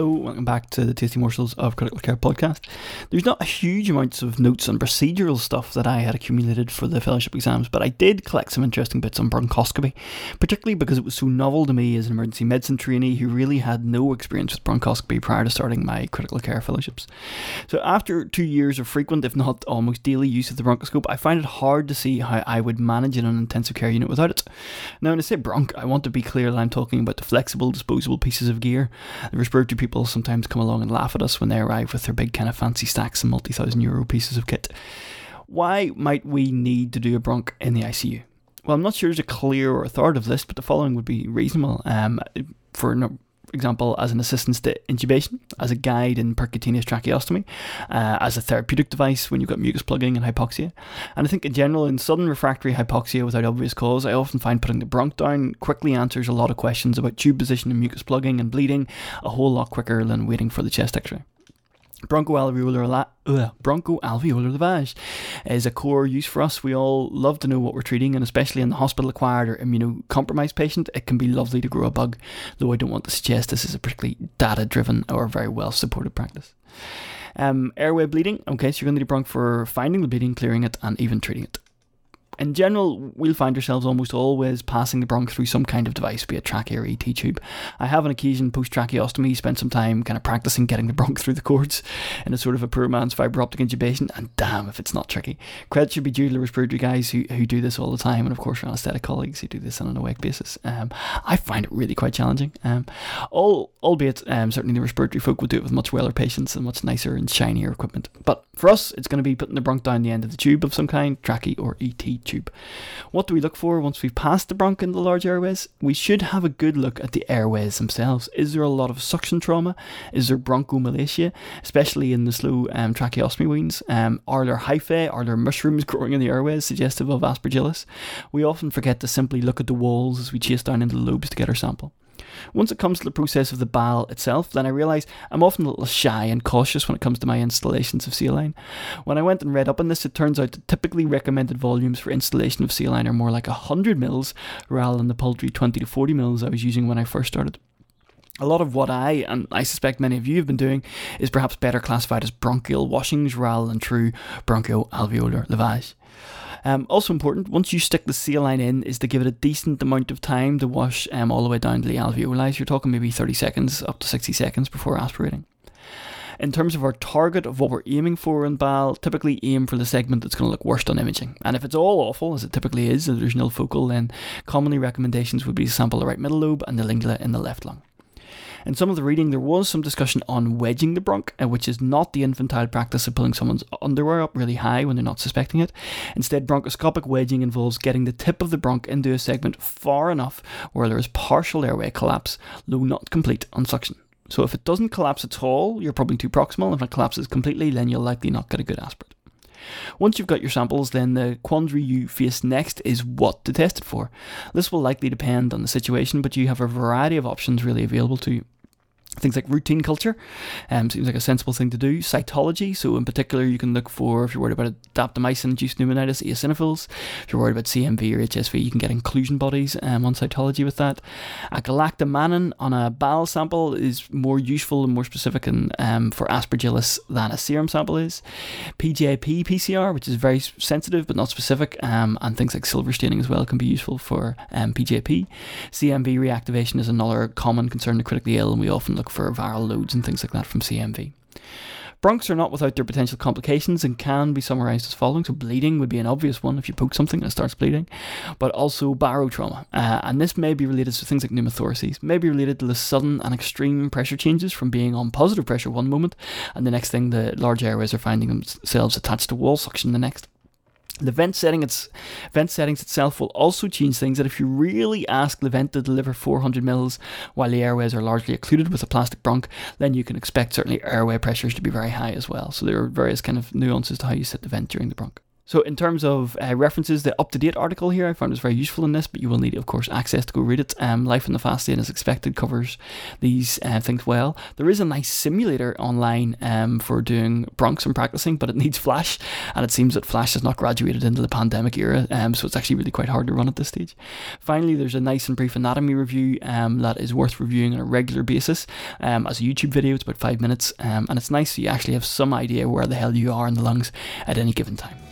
Hello, welcome back to the Tasty Morsels of Critical Care podcast. There's not a huge amounts of notes and procedural stuff that I had accumulated for the fellowship exams, but I did collect some interesting bits on bronchoscopy, particularly because it was so novel to me as an emergency medicine trainee who really had no experience with bronchoscopy prior to starting my critical care fellowships. So after two years of frequent, if not almost daily use of the bronchoscope, I find it hard to see how I would manage in an intensive care unit without it. Now, when I say bronch, I want to be clear that I'm talking about the flexible, disposable pieces of gear. The respiratory people sometimes come along and laugh at us when they arrive with their big kind of fancy stacks and multi thousand euro pieces of kit. Why might we need to do a bronch in the ICU? Well, I'm not sure there's a clear or authoritative list, but the following would be reasonable. Um, for example, as an assistance to intubation, as a guide in percutaneous tracheostomy, uh, as a therapeutic device when you've got mucus plugging and hypoxia. And I think in general, in sudden refractory hypoxia without obvious cause, I often find putting the bronch down quickly answers a lot of questions about tube position and mucus plugging and bleeding a whole lot quicker than waiting for the chest x ray. Bronchoalveolar, la- uh, bronchoalveolar lavage is a core use for us. We all love to know what we're treating, and especially in the hospital acquired or immunocompromised patient, it can be lovely to grow a bug, though I don't want to suggest this is a particularly data driven or very well supported practice. Um, airway bleeding, okay, so you're going to need a bronch for finding the bleeding, clearing it, and even treating it in general, we'll find ourselves almost always passing the bronch through some kind of device, be it trachea or ET tube. I have an occasion post tracheostomy spent some time kind of practicing getting the bronch through the cords in a sort of a poor man's fibre optic intubation, and damn if it's not tricky. Credit should be due to the respiratory guys who, who do this all the time, and of course, our anaesthetic colleagues who do this on an awake basis. Um, I find it really quite challenging. Um, all, albeit, um, certainly the respiratory folk will do it with much weller patients and much nicer and shinier equipment. But for us, it's going to be putting the bronch down the end of the tube of some kind, trachea or ET tube. What do we look for once we've passed the bronch in the large airways? We should have a good look at the airways themselves. Is there a lot of suction trauma? Is there bronchomalacia, especially in the slow um, tracheostomy wounds? Um, are there hyphae? Are there mushrooms growing in the airways suggestive of aspergillus? We often forget to simply look at the walls as we chase down into the lobes to get our sample. Once it comes to the process of the BAL itself, then I realise I'm often a little shy and cautious when it comes to my instillations of saline. When I went and read up on this, it turns out that typically recommended volumes for instillation of saline are more like 100 mils rather than the paltry 20 to 40 mils I was using when I first started a lot of what I, and I suspect many of you have been doing, is perhaps better classified as bronchial washings rather than true bronchoalveolar lavage. Um, also important, once you stick the saline in, is to give it a decent amount of time to wash um, all the way down to the alveoli. You're talking maybe 30 seconds up to 60 seconds before aspirating. In terms of our target of what we're aiming for in BAL, typically aim for the segment that's going to look worst on imaging. And if it's all awful, as it typically is, and there's nil focal, then commonly recommendations would be to sample the right middle lobe and the lingula in the left lung. In some of the reading, there was some discussion on wedging the bronch, uh, which is not the infantile practice of pulling someone's underwear up really high when they're not suspecting it. Instead, bronchoscopic wedging involves getting the tip of the bronch into a segment far enough where there is partial airway collapse, though not complete, on suction. So if it doesn't collapse at all, you're probably too proximal. If it collapses completely, then you'll likely not get a good aspirate. Once you've got your samples, then the quandary you face next is what to test it for. This will likely depend on the situation, but you have a variety of options really available to you. Things like routine culture um, seems like a sensible thing to do. Cytology, so in particular, you can look for if you're worried about a daptomycin-induced pneumonitis, eosinophils. If you're worried about CMV or HSV, you can get inclusion bodies um, on cytology with that. A galactomannan on a BAL sample is more useful and more specific in, um, for aspergillus than a serum sample is. PJP PCR, which is very sensitive but not specific, um, and things like silver staining as well can be useful for um, PJP. CMV reactivation is another common concern to critically ill, and we often look for viral loads and things like that from CMV. Bronchs are not without their potential complications and can be summarised as following. So, bleeding would be an obvious one if you poke something and it starts bleeding, but also barotrauma. Uh, and this may be related to things like pneumothoraces, may be related to the sudden and extreme pressure changes from being on positive pressure one moment, and the next thing the large airways are finding themselves attached to wall suction the next. The vent setting its vent settings itself will also change things that if you really ask the vent to deliver 400 mils while the airways are largely occluded with a plastic bronch, then you can expect certainly airway pressures to be very high as well. So there are various kind of nuances to how you set the vent during the bronch. So, in terms of uh, references, the up to date article here I found is very useful in this, but you will need, of course, access to go read it. Um, Life in the Fast Lane, as expected, covers these uh, things well. There is a nice simulator online um, for doing broncs and practicing, but it needs Flash, and it seems that Flash has not graduated into the pandemic era, um, so it's actually really quite hard to run at this stage. Finally, there's a nice and brief anatomy review um, that is worth reviewing on a regular basis um, as a YouTube video. It's about five minutes, um, and it's nice so you actually have some idea where the hell you are in the lungs at any given time.